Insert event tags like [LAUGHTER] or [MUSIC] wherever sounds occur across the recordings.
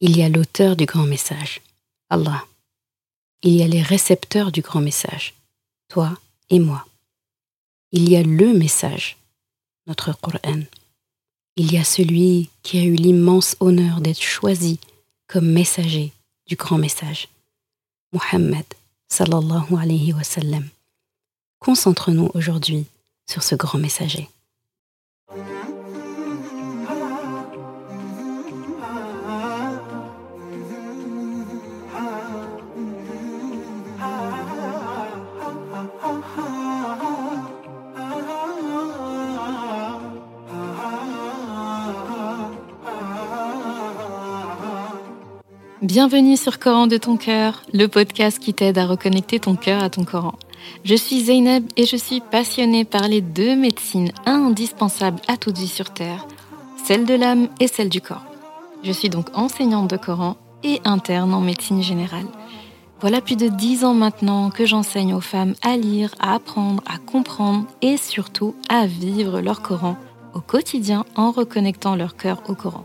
Il y a l'auteur du grand message, Allah. Il y a les récepteurs du grand message, toi et moi. Il y a le message, notre Coran. Il y a celui qui a eu l'immense honneur d'être choisi comme messager du grand message, Muhammad sallallahu alayhi wa sallam. Concentrons-nous aujourd'hui sur ce grand messager. Bienvenue sur Coran de ton cœur, le podcast qui t'aide à reconnecter ton cœur à ton Coran. Je suis Zeynep et je suis passionnée par les deux médecines indispensables à toute vie sur Terre, celle de l'âme et celle du corps. Je suis donc enseignante de Coran et interne en médecine générale. Voilà plus de dix ans maintenant que j'enseigne aux femmes à lire, à apprendre, à comprendre et surtout à vivre leur Coran au quotidien en reconnectant leur cœur au Coran.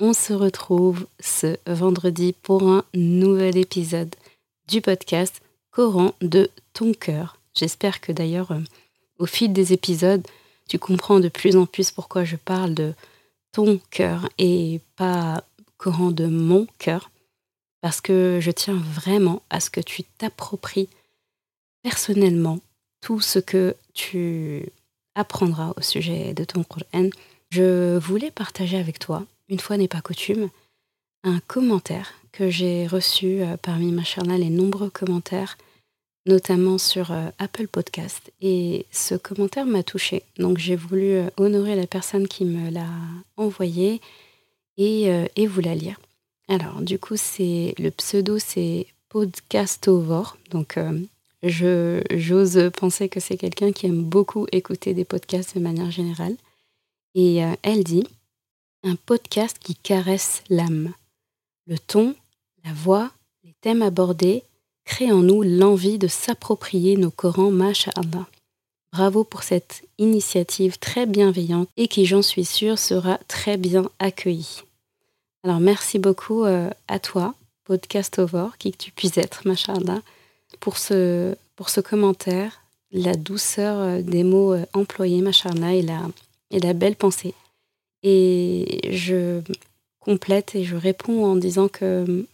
on se retrouve ce vendredi pour un nouvel épisode du podcast Coran de ton cœur. J'espère que d'ailleurs, euh, au fil des épisodes, tu comprends de plus en plus pourquoi je parle de ton cœur et pas Coran de mon cœur, parce que je tiens vraiment à ce que tu t'appropries personnellement tout ce que tu apprendras au sujet de ton Coran. Je voulais partager avec toi une fois n'est pas coutume, un commentaire que j'ai reçu euh, parmi machin les nombreux commentaires, notamment sur euh, Apple Podcast. Et ce commentaire m'a touché. Donc j'ai voulu euh, honorer la personne qui me l'a envoyé et, vous la lire. Alors du coup, c'est le pseudo, c'est Podcastovor. Donc j'ose penser que c'est quelqu'un qui aime beaucoup écouter des podcasts de manière générale. Et elle dit un podcast qui caresse l'âme. Le ton, la voix, les thèmes abordés créent en nous l'envie de s'approprier nos Corans Masha'Allah. Bravo pour cette initiative très bienveillante et qui, j'en suis sûre, sera très bien accueillie. Alors merci beaucoup euh, à toi, Podcast Over, qui que tu puisses être, Masha'Allah, pour ce, pour ce commentaire, la douceur euh, des mots euh, employés, Masha'Allah, et la, et la belle pensée. Et je complète et je réponds en disant que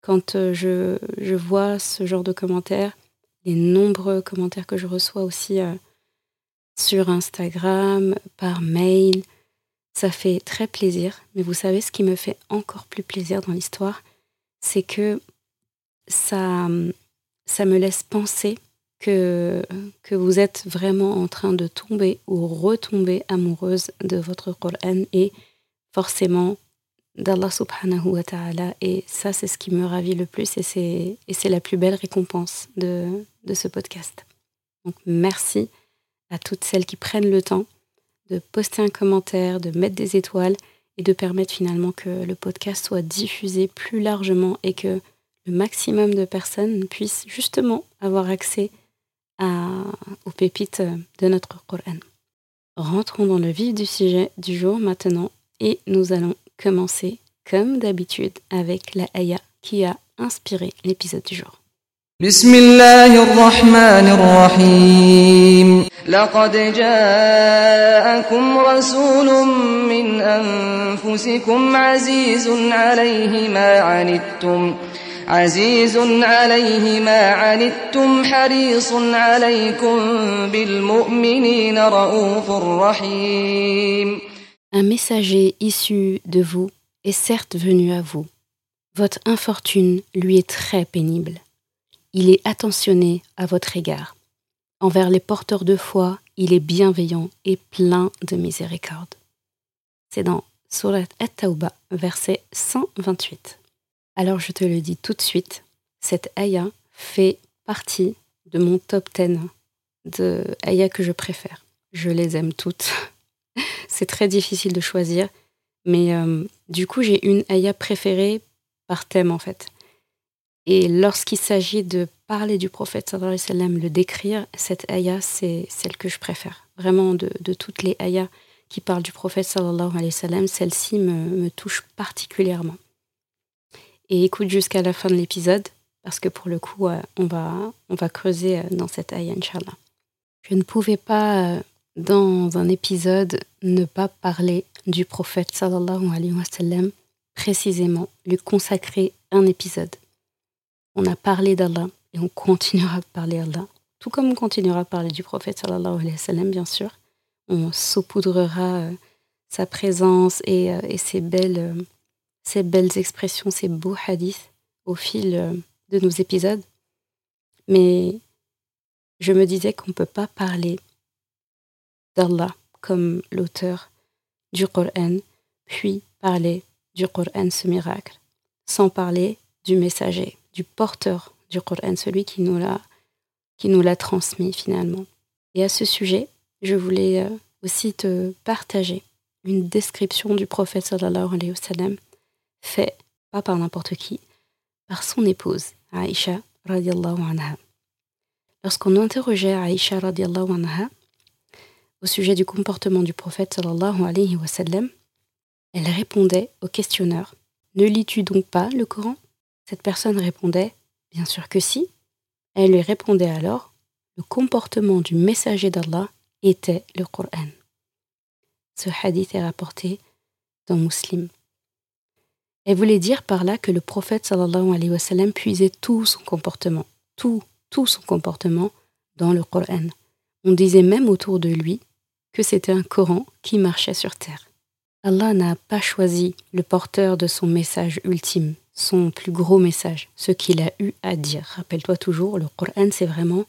quand euh, je, je vois ce genre de commentaires, les nombreux commentaires que je reçois aussi euh, sur Instagram, par mail, ça fait très plaisir. Mais vous savez, ce qui me fait encore plus plaisir dans l'histoire, c'est que ça, ça me laisse penser que, que vous êtes vraiment en train de tomber ou retomber amoureuse de votre Coran et forcément d'Allah subhanahu wa ta'ala. Et ça, c'est ce qui me ravit le plus et c'est, la plus belle récompense de, de ce podcast. Donc merci à toutes celles qui prennent le temps de poster un commentaire, de mettre des étoiles et de permettre finalement que le podcast soit diffusé plus largement et que le maximum de personnes puissent justement avoir accès aux pépites de notre Coran. Rentrons dans le vif du sujet du jour maintenant et nous allons commencer comme d'habitude avec la ayah qui a inspiré l'épisode du jour. بسم الله الرحمن الرحيم لقد جاءكم رسول من أنفسكم عزيز عليه ما عنتم un messager issu de vous est certes venu à vous. Votre infortune lui est très pénible. Il est attentionné à votre égard. Envers les porteurs de foi, il est bienveillant et plein de miséricorde. C'est dans Surat At-Tawbah, verset 128. Alors je te le dis tout de suite, cette ayah fait partie de mon top 10 de ayahs que je préfère. Je les aime toutes. [LAUGHS] C'est très difficile de choisir, mais euh, du coup j'ai une ayah préférée par thème en fait. Et lorsqu'il s'agit de parler du prophète sallallahu alayhi le décrire, cette ayah, c'est celle que je préfère. Vraiment, de, toutes les ayahs qui parlent du prophète sallallahu alayhi wa sallam, celle-ci me, touche particulièrement. Et écoute jusqu'à la fin de l'épisode, parce que pour le coup, euh, on, va, on va creuser euh, dans cette ayah, Inch'Allah. Je ne pouvais pas, euh, dans un épisode, ne pas parler du prophète sallallahu alayhi wa sallam, précisément, lui consacrer un épisode. On a parlé d'Allah et on continuera de parler d'Allah, tout comme on continuera de parler du prophète sallallahu alayhi wa sallam, bien sûr. On saupoudrera sa présence et, euh, ses, belles, euh, ses belles expressions, ses beaux hadiths au fil de nos épisodes. Mais je me disais qu'on ne peut pas parler d'Allah comme l'auteur du Coran, puis parler du Coran, ce miracle, sans parler du messager, du porteur du Coran, celui qui nous l'a qui nous l'a transmis finalement. Et à ce sujet, je voulais euh, aussi te partager une description du prophète sallallahu alayhi wa sallam, fait pas par n'importe qui, par son épouse, Aïcha radiallahu anha. Lorsqu'on interrogeait Aïcha radiallahu anha au sujet du comportement du prophète sallallahu alayhi wa sallam, elle répondait au questionneur Ne lis-tu donc pas le Coran? Cette personne répondait Bien sûr que si. Elle lui répondait alors Le comportement du messager d'Allah était le Coran. Ce hadith est rapporté dans Muslim. Elle voulait dire par là que le prophète sallallahu alayhi wa puisait tout son comportement, tout, tout son comportement dans le Coran. On disait même autour de lui que c'était un Coran qui marchait sur terre. Allah n'a pas choisi le porteur de son message ultime, son plus gros message, ce qu'il a eu à dire. Rappelle-toi toujours, le Coran, c'est vraiment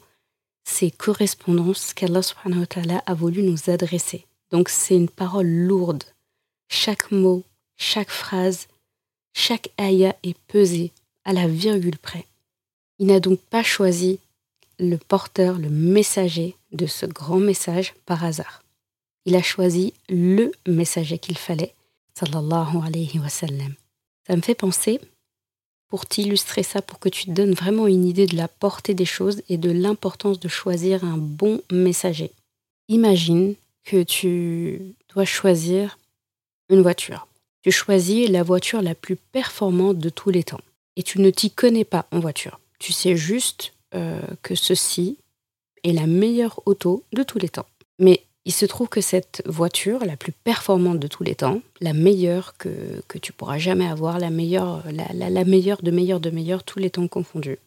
ces correspondances qu'Allah a voulu nous adresser. Donc c'est une parole lourde. Chaque mot, chaque phrase, chaque ayah est pesé à la virgule près. Il n'a donc pas choisi le porteur, le messager de ce grand message par hasard il a choisi le messager qu'il fallait, sallallahu alayhi wa sallam. Ça me fait penser, pour t'illustrer ça, pour que tu te donnes vraiment une idée de la portée des choses et de l'importance de choisir un bon messager. Imagine que tu dois choisir une voiture. Tu choisis la voiture la plus performante de tous les temps. Et tu ne t'y connais pas en voiture. Tu sais juste euh, que ceci est la meilleure auto de tous les temps. Mais il se trouve que cette voiture, la plus performante de tous les temps, la meilleure que, tu pourras jamais avoir, la meilleure, la, meilleure de meilleure de meilleure, tous les temps confondus,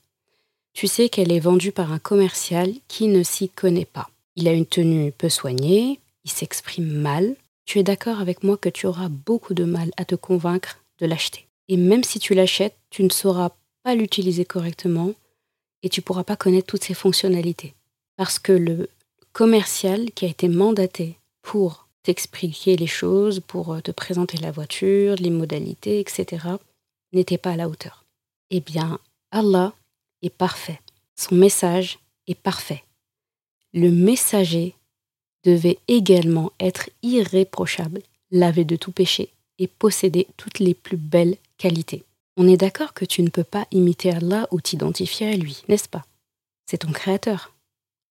tu sais qu'elle est vendue par un commercial qui ne s'y connaît pas. Il a une tenue peu soignée, il s'exprime mal. Tu es d'accord avec moi que tu auras beaucoup de mal à te convaincre de l'acheter. Et même si tu l'achètes, tu ne sauras pas l'utiliser correctement et tu ne pourras pas connaître toutes ses fonctionnalités. Parce que le, commercial qui a été mandaté pour t'expliquer les choses, pour euh, te présenter la voiture, les modalités, etc., n'était pas à la hauteur. Eh bien, Allah est parfait. Son message est parfait. Le messager devait également être irréprochable, lavé de tout péché et posséder toutes les plus belles qualités. On est d'accord que tu ne peux pas imiter Allah ou t'identifier à lui, n'est-ce pas? C'est ton créateur.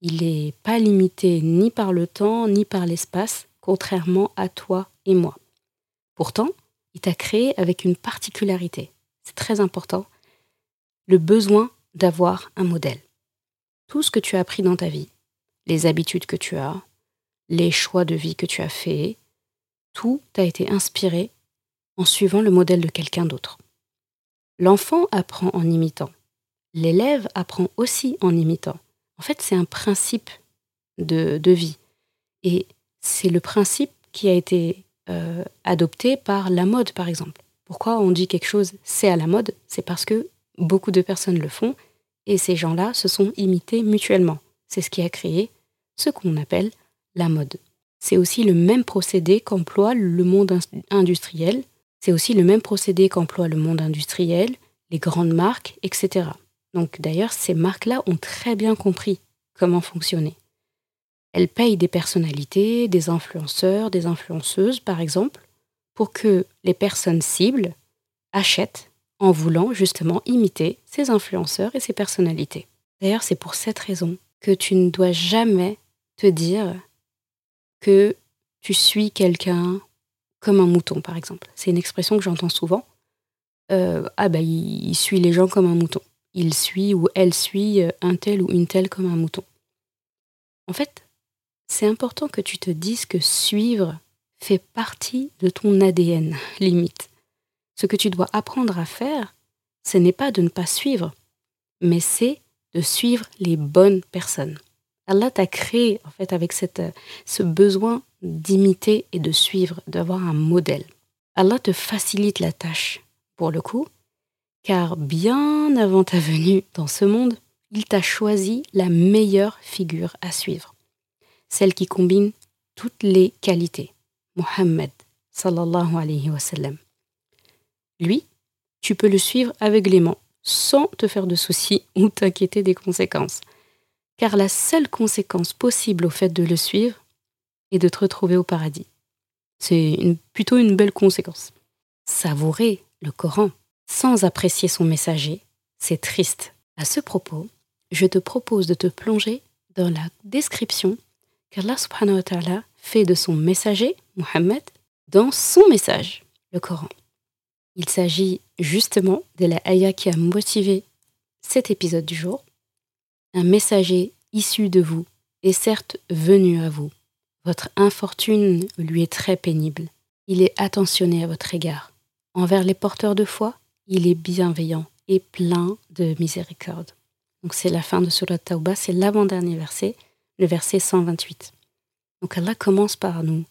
Il n'est pas limité ni par le temps ni par l'espace, contrairement à toi et moi. Pourtant, il t'a créé avec une particularité. C'est très important. Le besoin d'avoir un modèle. Tout ce que tu as appris dans ta vie, les habitudes que tu as, les choix de vie que tu as faits, tout t'a été inspiré en suivant le modèle de quelqu'un d'autre. L'enfant apprend en imitant. L'élève apprend aussi en imitant. En fait, c'est un principe de, vie. Et c'est le principe qui a été euh, adopté par la mode, par exemple. Pourquoi on dit quelque chose c'est à la mode? C'est parce que beaucoup de personnes le font et ces gens-là se sont imités mutuellement. C'est ce qui a créé ce qu'on appelle la mode. C'est aussi le même procédé qu'emploie le monde industriel. C'est aussi le même procédé qu'emploie le monde industriel, les grandes marques, etc. Donc d'ailleurs, ces marques-là ont très bien compris comment fonctionner. Elles payent des personnalités, des influenceurs, des influenceuses, par exemple, pour que les personnes cibles achètent en voulant justement imiter ces influenceurs et ces personnalités. D'ailleurs, c'est pour cette raison que tu ne dois jamais te dire que tu suis quelqu'un comme un mouton, par exemple. C'est une expression que j'entends souvent. Euh, ah ben, il, suit les gens comme un mouton. Il suit ou elle suit un tel ou une telle comme un mouton. En fait, c'est important que tu te dises que suivre fait partie de ton ADN, [LAUGHS] limite. Ce que tu dois apprendre à faire, ce n'est pas de ne pas suivre, mais c'est de suivre les bonnes personnes. Allah t'a créé en fait avec cette, ce besoin d'imiter et de suivre, d'avoir un modèle. Allah te facilite la tâche, pour le coup, car bien avant ta venue dans ce monde, il t'a choisi la meilleure figure à suivre, celle qui combine toutes les qualités. Muhammad sallallahu alayhi wa sallam. Lui, tu peux le suivre aveuglément, sans te faire de soucis ou t'inquiéter des conséquences. Car la seule conséquence possible au fait de le suivre est de te retrouver au paradis. C'est plutôt une belle conséquence. Savourer le Coran sans apprécier son messager, c'est triste. À ce propos, je te propose de te plonger dans la description qu'Allah subhanahu wa ta'ala fait de son messager, Muhammad, dans son message, le Coran. Il s'agit justement de la ayah qui a motivé cet épisode du jour. Un messager issu de vous est certes venu à vous. Votre infortune lui est très pénible. Il est attentionné à votre égard. Envers les porteurs de foi, il est bienveillant et plein de miséricorde. Donc c'est la fin de Surat Tauba, c'est l'avant-dernier verset, le verset 128. Donc Allah commence par nous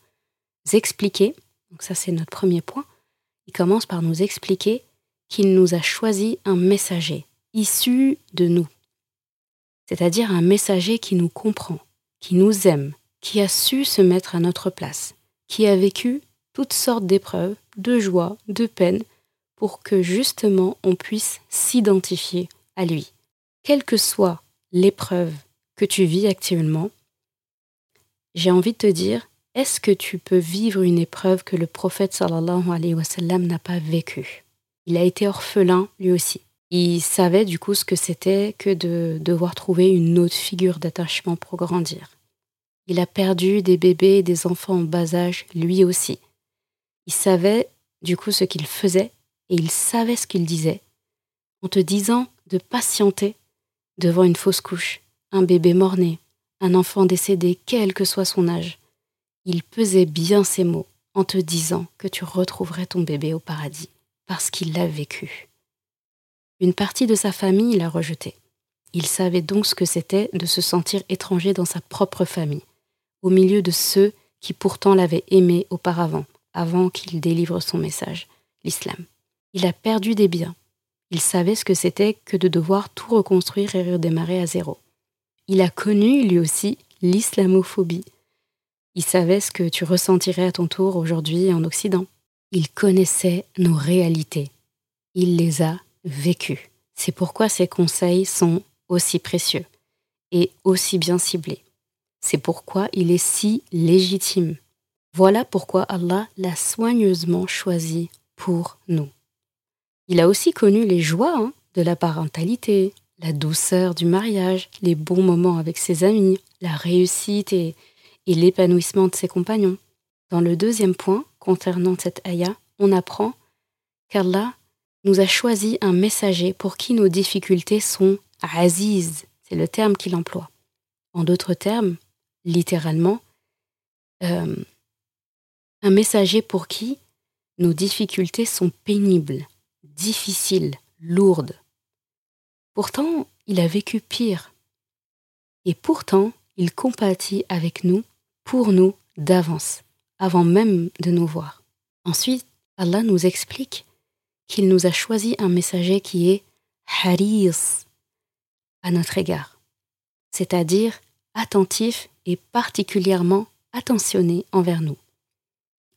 expliquer, ça c'est notre premier point, il commence par nous expliquer qu'il nous a choisi un messager issu de nous, c'est-à-dire un messager qui nous comprend, qui nous aime, qui a su se mettre à notre place, qui a vécu toutes sortes d'épreuves, de joie, de peine, pour que justement on puisse s'identifier à lui. Quelle que soit l'épreuve que tu vis actuellement, j'ai envie de te dire, est-ce que tu peux vivre une épreuve que le prophète sallallahu alayhi wa n'a pas vécue? Il a été orphelin lui aussi. Il savait du coup ce que c'était que de devoir trouver une autre figure d'attachement pour grandir. Il a perdu des bébés et des enfants en bas âge lui aussi. Il savait du coup ce qu'il faisait et il savait ce qu'il disait en te disant de patienter devant une fausse couche, un bébé mort-né, un enfant décédé quel que soit son âge il pesait bien ces mots en te disant que tu retrouverais ton bébé au paradis, parce qu'il l'a vécu. Une partie de sa famille l'a rejeté. Il savait donc ce que c'était de se sentir étranger dans sa propre famille, au milieu de ceux qui pourtant l'avaient aimé auparavant, avant qu'il délivre son message, l'islam. Il a perdu des biens. Il savait ce que c'était que de devoir tout reconstruire et redémarrer à zéro. Il a connu, lui aussi, l'islamophobie, il savait ce que tu ressentirais à ton tour aujourd'hui en Occident. Il connaissait nos réalités. Il les a vécues. C'est pourquoi ses conseils sont aussi précieux et aussi bien ciblés. C'est pourquoi il est si légitime. Voilà pourquoi Allah l'a soigneusement choisi pour nous. Il a aussi connu les joies hein, de la parentalité, la douceur du mariage, les bons moments avec ses amis, la réussite et, et l'épanouissement de ses compagnons. Dans le deuxième point, concernant cette ayah, on apprend qu'Allah nous a choisi un messager pour qui nos difficultés sont aziz, c'est le terme qu'il emploie. En d'autres termes, littéralement, euh, un messager pour qui nos difficultés sont pénibles, difficiles, lourdes. Pourtant, il a vécu pire. Et pourtant, il compatit avec nous pour nous d'avance, avant même de nous voir. Ensuite, Allah nous explique qu'il nous a choisi un messager qui est haris à notre égard, c'est-à-dire attentif et particulièrement attentionné envers nous.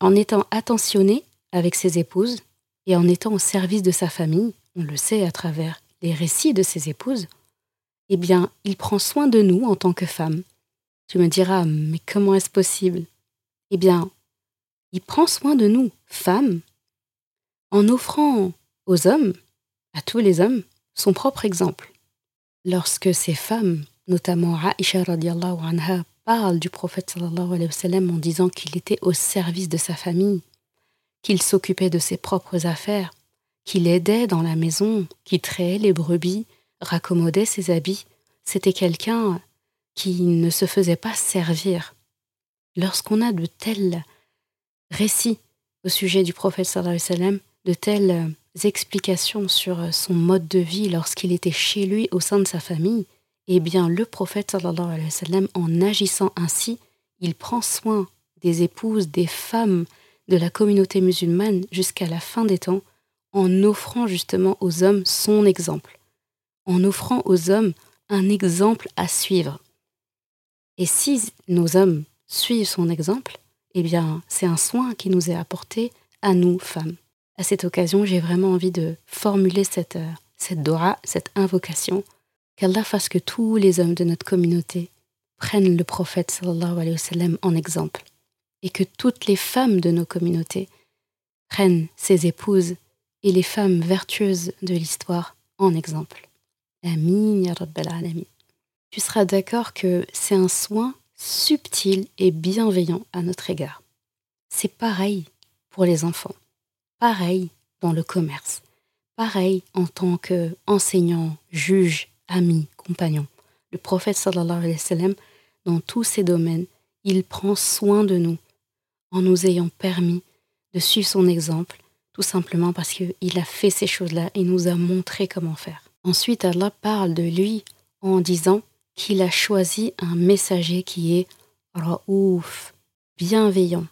En étant attentionné avec ses épouses, et en étant au service de sa famille, on le sait à travers les récits de ses épouses, eh bien, il prend soin de nous en tant que femmes. Tu me diras, mais comment est-ce possible? Eh bien, il prend soin de nous, femmes, en offrant aux hommes, à tous les hommes, son propre exemple. Lorsque ces femmes, notamment Aisha radiallahu anha, parlent du prophète sallallahu alayhi wa sallam en disant qu'il était au service de sa famille, qu'il s'occupait de ses propres affaires, qu'il aidait dans la maison, qu'il trayait les brebis, raccommodait ses habits, c'était quelqu'un qui ne se faisait pas servir. Lorsqu'on a de tels récits au sujet du prophète sallallahu alayhi wa sallam, de telles explications sur son mode de vie lorsqu'il était chez lui au sein de sa famille, eh bien le prophète sallallahu en agissant ainsi, il prend soin des épouses, des femmes de la communauté musulmane jusqu'à la fin des temps, en offrant justement aux hommes son exemple, en offrant aux hommes un exemple à suivre. Et si nos hommes suivent son exemple, eh bien c'est un soin qui nous est apporté à nous, femmes à cette occasion, j'ai vraiment envie de formuler cette, euh, cette dora, cette invocation, qu'Allah fasse que tous les hommes de notre communauté prennent le prophète en exemple, et que toutes les femmes de nos communautés prennent ses épouses et les femmes vertueuses de l'histoire en exemple. Amin. Tu seras d'accord que c'est un soin subtil et bienveillant à notre égard. C'est pareil pour les enfants. Pareil dans le commerce. Pareil en tant qu'enseignant, juge, ami, compagnon. Le prophète sallallahu alayhi wa sallam, dans tous ces domaines, il prend soin de nous en nous ayant permis de suivre son exemple, tout simplement parce qu'il a fait ces choses-là et nous a montré comment faire. Ensuite, Allah parle de lui en disant qu'il a choisi un messager qui est raouf, bienveillant,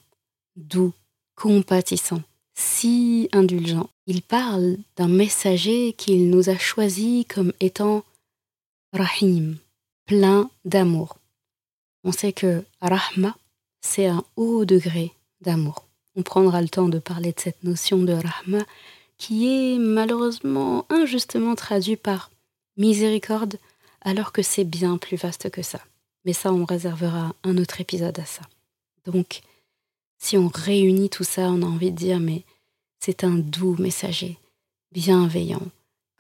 doux, compatissant, si indulgent. Il parle d'un messager qu'il nous a choisi comme étant Rahim, plein d'amour. On sait que Rahma, c'est un haut degré d'amour. On prendra le temps de parler de cette notion de Rahma qui est malheureusement injustement traduite par miséricorde alors que c'est bien plus vaste que ça. Mais ça, on réservera un autre épisode à ça. Donc, si on réunit tout ça, on a envie de dire, mais c'est un doux messager, bienveillant,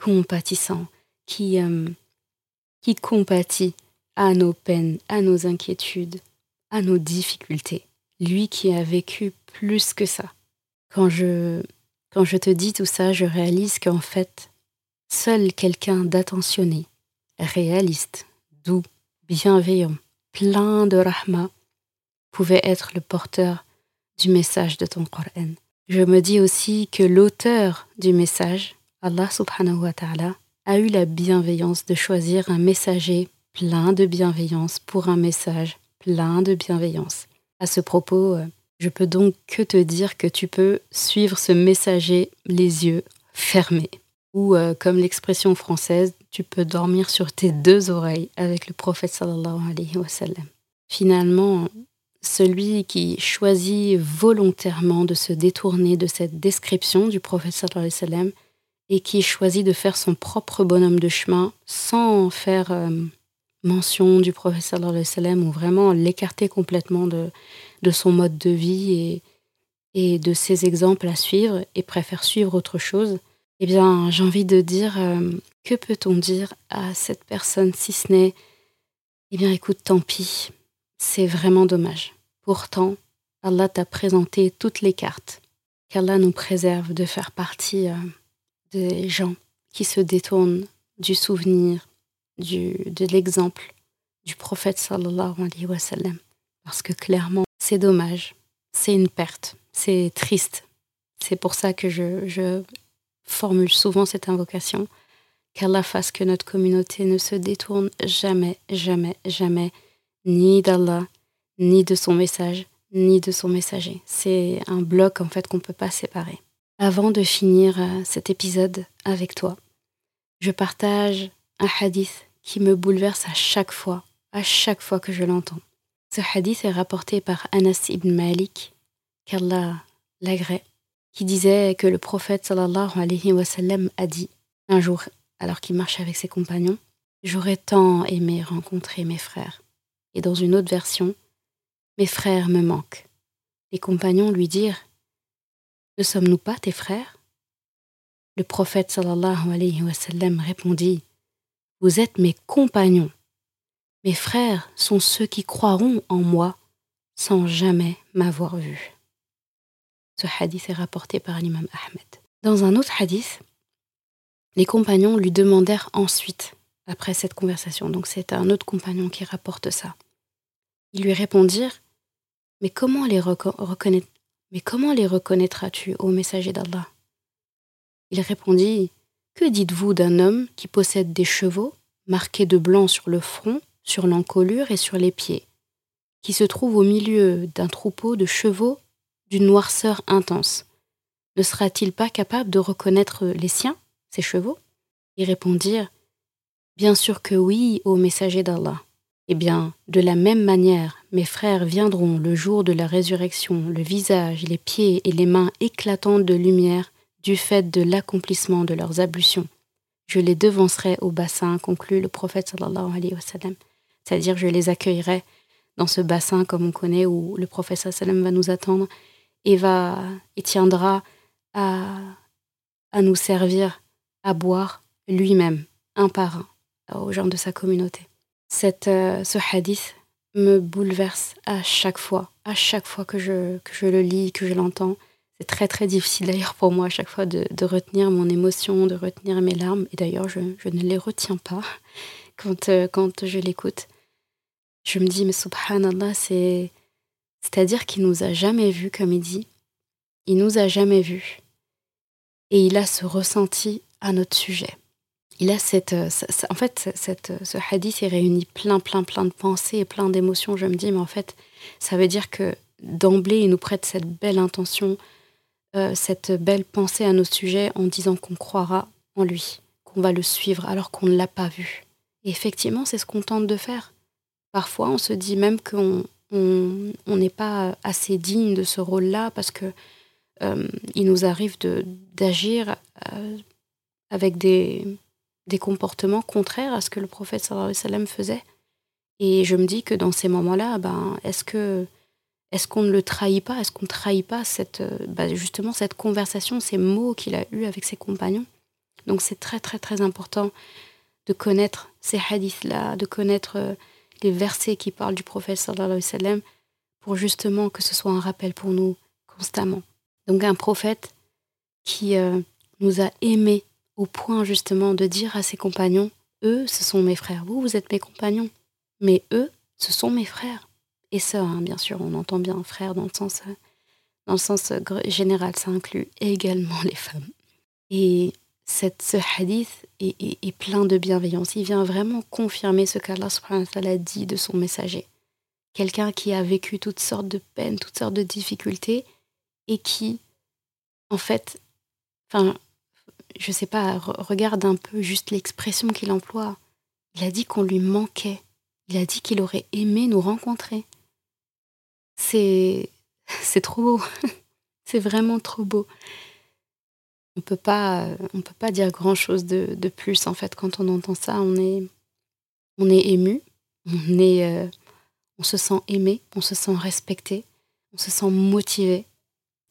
compatissant, qui, euh, qui compatit à nos peines, à nos inquiétudes, à nos difficultés. Lui qui a vécu plus que ça. Quand je, quand je te dis tout ça, je réalise qu'en fait, seul quelqu'un d'attentionné, réaliste, doux, bienveillant, plein de rahma, pouvait être le porteur du message de ton Coran. Je me dis aussi que l'auteur du message, Allah subhanahu wa ta'ala, a eu la bienveillance de choisir un messager plein de bienveillance pour un message plein de bienveillance. À ce propos, euh, je peux donc que te dire que tu peux suivre ce messager les yeux fermés. Ou euh, comme l'expression française, tu peux dormir sur tes deux oreilles avec le prophète sallallahu alayhi wa sallam. Finalement, celui qui choisit volontairement de se détourner de cette description du prophète sallam et qui choisit de faire son propre bonhomme de chemin sans faire euh, mention du prophète sallam ou vraiment l'écarter complètement de, son mode de vie et, et de ses exemples à suivre et préfère suivre autre chose, eh bien j'ai envie de dire euh, que peut-on dire à cette personne si ce n'est eh bien écoute tant pis c'est vraiment dommage. Pourtant, Allah t'a présenté toutes les cartes. Qu'Allah nous préserve de faire partie euh, des gens qui se détournent du souvenir, de l'exemple du prophète sallallahu alayhi wa sallam. Parce que clairement, c'est dommage, c'est une perte, c'est triste. C'est pour ça que je, je formule souvent cette invocation. Qu'Allah fasse que notre communauté ne se détourne jamais, jamais, jamais ni d'Allah, ni de son message, ni de son messager. C'est un bloc en fait qu'on ne peut pas séparer. Avant de finir euh, cet épisode avec toi, je partage un hadith qui me bouleverse à chaque fois, à chaque fois que je l'entends. Ce hadith est rapporté par Anas ibn Malik, qu'Allah l'agrée. qui disait que le prophète sallallahu alayhi wa sallam a dit un jour, alors qu'il marchait avec ses compagnons, J'aurais tant aimé rencontrer mes frères. Et dans une autre version, Mes frères me manquent. Les compagnons lui dirent Ne sommes-nous pas tes frères? Le prophète sallallahu alayhi wa sallam répondit Vous êtes mes compagnons. Mes frères sont ceux qui croiront en moi sans jamais m'avoir vu. Ce hadith est rapporté par l'imam Ahmed. Dans un autre hadith, les compagnons lui demandèrent ensuite, après cette conversation, donc c'est un autre compagnon qui rapporte ça, ils lui répondirent Mais comment les, reconnaîtras-tu, ô messager d'Allah? Il répondit Que dites-vous d'un homme qui possède des chevaux marqués de blanc sur le front, sur l'encolure et sur les pieds qui se trouve au milieu d'un troupeau de chevaux d'une noirceur intense? Ne sera-t-il pas capable de reconnaître les siens, ces chevaux? Ils répondirent Bien sûr que oui, ô messager d'Allah. Eh bien, de la même manière, mes frères viendront le jour de la résurrection, le visage, les pieds et les mains éclatants de lumière du fait de l'accomplissement de leurs ablutions. Je les devancerai au bassin, conclut le prophète sallallahu alayhi wa sallam. C'est-à-dire, je les accueillerai dans ce bassin comme on connaît où le prophète sallam va nous attendre et va et tiendra à, à nous servir à boire lui-même, un par un, aux gens de sa communauté. Cette, euh, ce hadith me bouleverse à chaque fois, à chaque fois que je, le lis, que je l'entends. C'est très très difficile d'ailleurs pour moi à chaque fois de, retenir mon émotion, de retenir mes larmes. Et d'ailleurs, je, je, ne les retiens pas [LAUGHS] quand, euh, quand je l'écoute je me dis, mais subhanallah, c'est. C'est-à-dire qu'il nous a jamais vus, comme il dit. Il nous a jamais vus. Et il a ce ressenti à notre sujet. Il a cette. En fait, ce hadith, il réunit plein, plein, plein de pensées et plein d'émotions. Je me dis, mais en fait, ça veut dire que d'emblée, il nous prête cette belle intention, euh, cette belle pensée à nos sujets en disant qu'on croira en lui, qu'on va le suivre alors qu'on ne l'a pas vu. Et effectivement, c'est ce qu'on tente de faire. Parfois, on se dit même qu'on n'est pas assez digne de ce rôle-là parce que euh, il nous arrive d'agir euh, avec des, des comportements contraires à ce que le prophète sallallahu alayhi wa faisait. Et je me dis que dans ces moments-là, ben, est-ce que est-ce qu'on ne le trahit pas? Est-ce qu'on ne trahit pas cette, ben, justement cette conversation, ces mots qu'il a eus avec ses compagnons? Donc c'est très très très important de connaître ces hadiths-là, de connaître euh, les versets qui parlent du prophète sallallahu alayhi wa sallam pour justement que ce soit un rappel pour nous constamment. Donc un prophète qui euh, nous a aimés au point justement de dire à ses compagnons, eux, ce sont mes frères, vous, vous êtes mes compagnons, mais eux, ce sont mes frères et sœurs, hein, bien sûr, on entend bien frère dans le sens, euh, dans le sens euh, général, ça inclut également les femmes. Et cette, ce hadith est, plein de bienveillance. Il vient vraiment confirmer ce qu'Allah a dit de son messager. Quelqu'un qui a vécu toutes sortes de peines, toutes sortes de difficultés et qui, en fait, enfin, je sais pas, regarde un peu juste l'expression qu'il emploie. Il a dit qu'on lui manquait. Il a dit qu'il aurait aimé nous rencontrer. C'est, [LAUGHS] c'est trop beau. [LAUGHS] c'est vraiment trop beau on peut pas, on peut pas dire grand chose de, de, plus en fait. Quand on entend ça, on est, on est ému, on est, euh, on se sent aimé, on se sent respecté, on se sent motivé.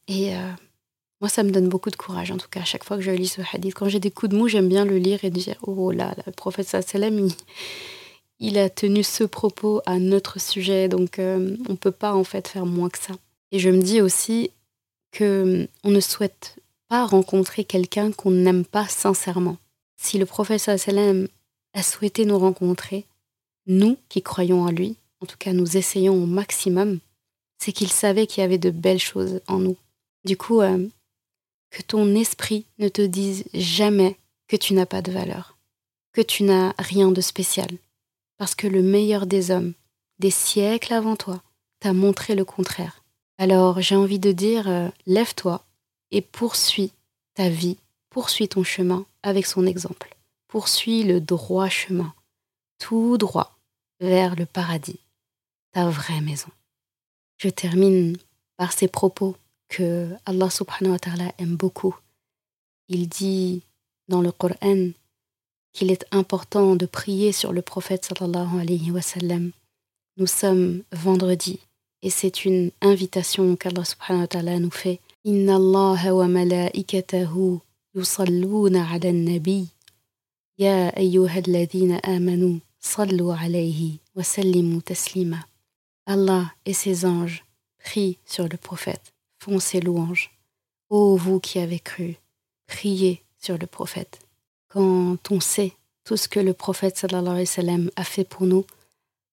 Et euh, moi, ça me donne beaucoup de courage, en tout cas, à chaque fois que je lis ce hadith. Quand j'ai des coups de mou, j'aime bien le lire et dire Oh là, le prophète sallam, il, il, a tenu ce propos à notre sujet, donc euh, on ne peut pas en fait faire moins que ça. Et je me dis aussi que on ne souhaite pas rencontrer quelqu'un qu'on n'aime pas sincèrement. Si le prophète sallam a souhaité nous rencontrer, nous qui croyons en lui, en tout cas nous essayons au maximum, c'est qu'il savait qu'il y avait de belles choses en nous. Du coup, euh, que ton esprit ne te dise jamais que tu n'as pas de valeur, que tu n'as rien de spécial, parce que le meilleur des hommes, des siècles avant toi, t'a montré le contraire. Alors j'ai envie de dire, euh, lève-toi, et poursuis ta vie, poursuis ton chemin avec son exemple. Poursuis le droit chemin, tout droit vers le paradis, ta vraie maison. Je termine par ces propos que Allah subhanahu wa ta'ala aime beaucoup. Il dit dans le Coran qu'il est important de prier sur le prophète sallallahu alayhi wa sallam. Nous sommes vendredi et c'est une invitation qu'Allah subhanahu wa ta'ala nous fait. Inna Allah wa malaikatahu yusalluna ala nabi Ya ayyuhalladhina amanu sallu alayhi wa sallimu taslima. Allah et ses anges prient sur le prophète, font ses louanges. Ô vous qui avez cru, priez sur le prophète. Quand on sait tout ce que le prophète sallallahu a fait pour nous,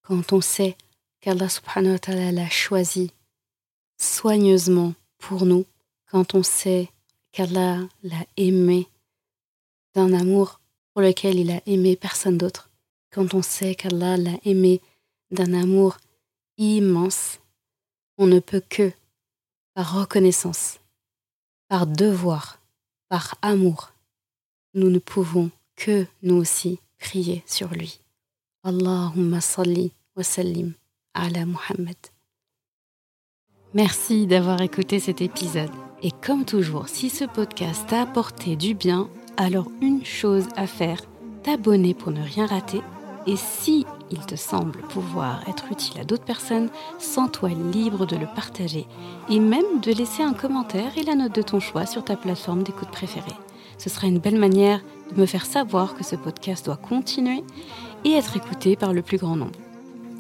quand on sait qu'Allah subhanahu wa ta'ala l'a choisi soigneusement pour nous, quand on sait qu'Allah l'a aimé d'un amour pour lequel il a aimé personne d'autre, quand on sait qu'Allah l'a aimé d'un amour immense, on ne peut que, par reconnaissance, par devoir, par amour, nous ne pouvons que nous aussi prier sur lui. Allahumma salli wa sallim ala Muhammad. Merci d'avoir écouté cet épisode. Et comme toujours, si ce podcast t'a apporté du bien, alors une chose à faire, t'abonner pour ne rien rater. Et si il te semble pouvoir être utile à d'autres personnes, sens-toi libre de le partager et même de laisser un commentaire et la note de ton choix sur ta plateforme d'écoute préférée. Ce sera une belle manière de me faire savoir que ce podcast doit continuer et être écouté par le plus grand nombre.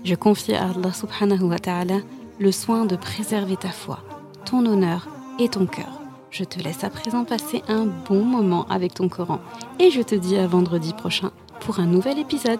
Je confie à Allah subhanahu wa ta'ala le soin de préserver ta foi, ton honneur et ton cœur. Je te laisse à présent passer un bon moment avec ton Coran et je te dis à vendredi prochain pour un nouvel épisode.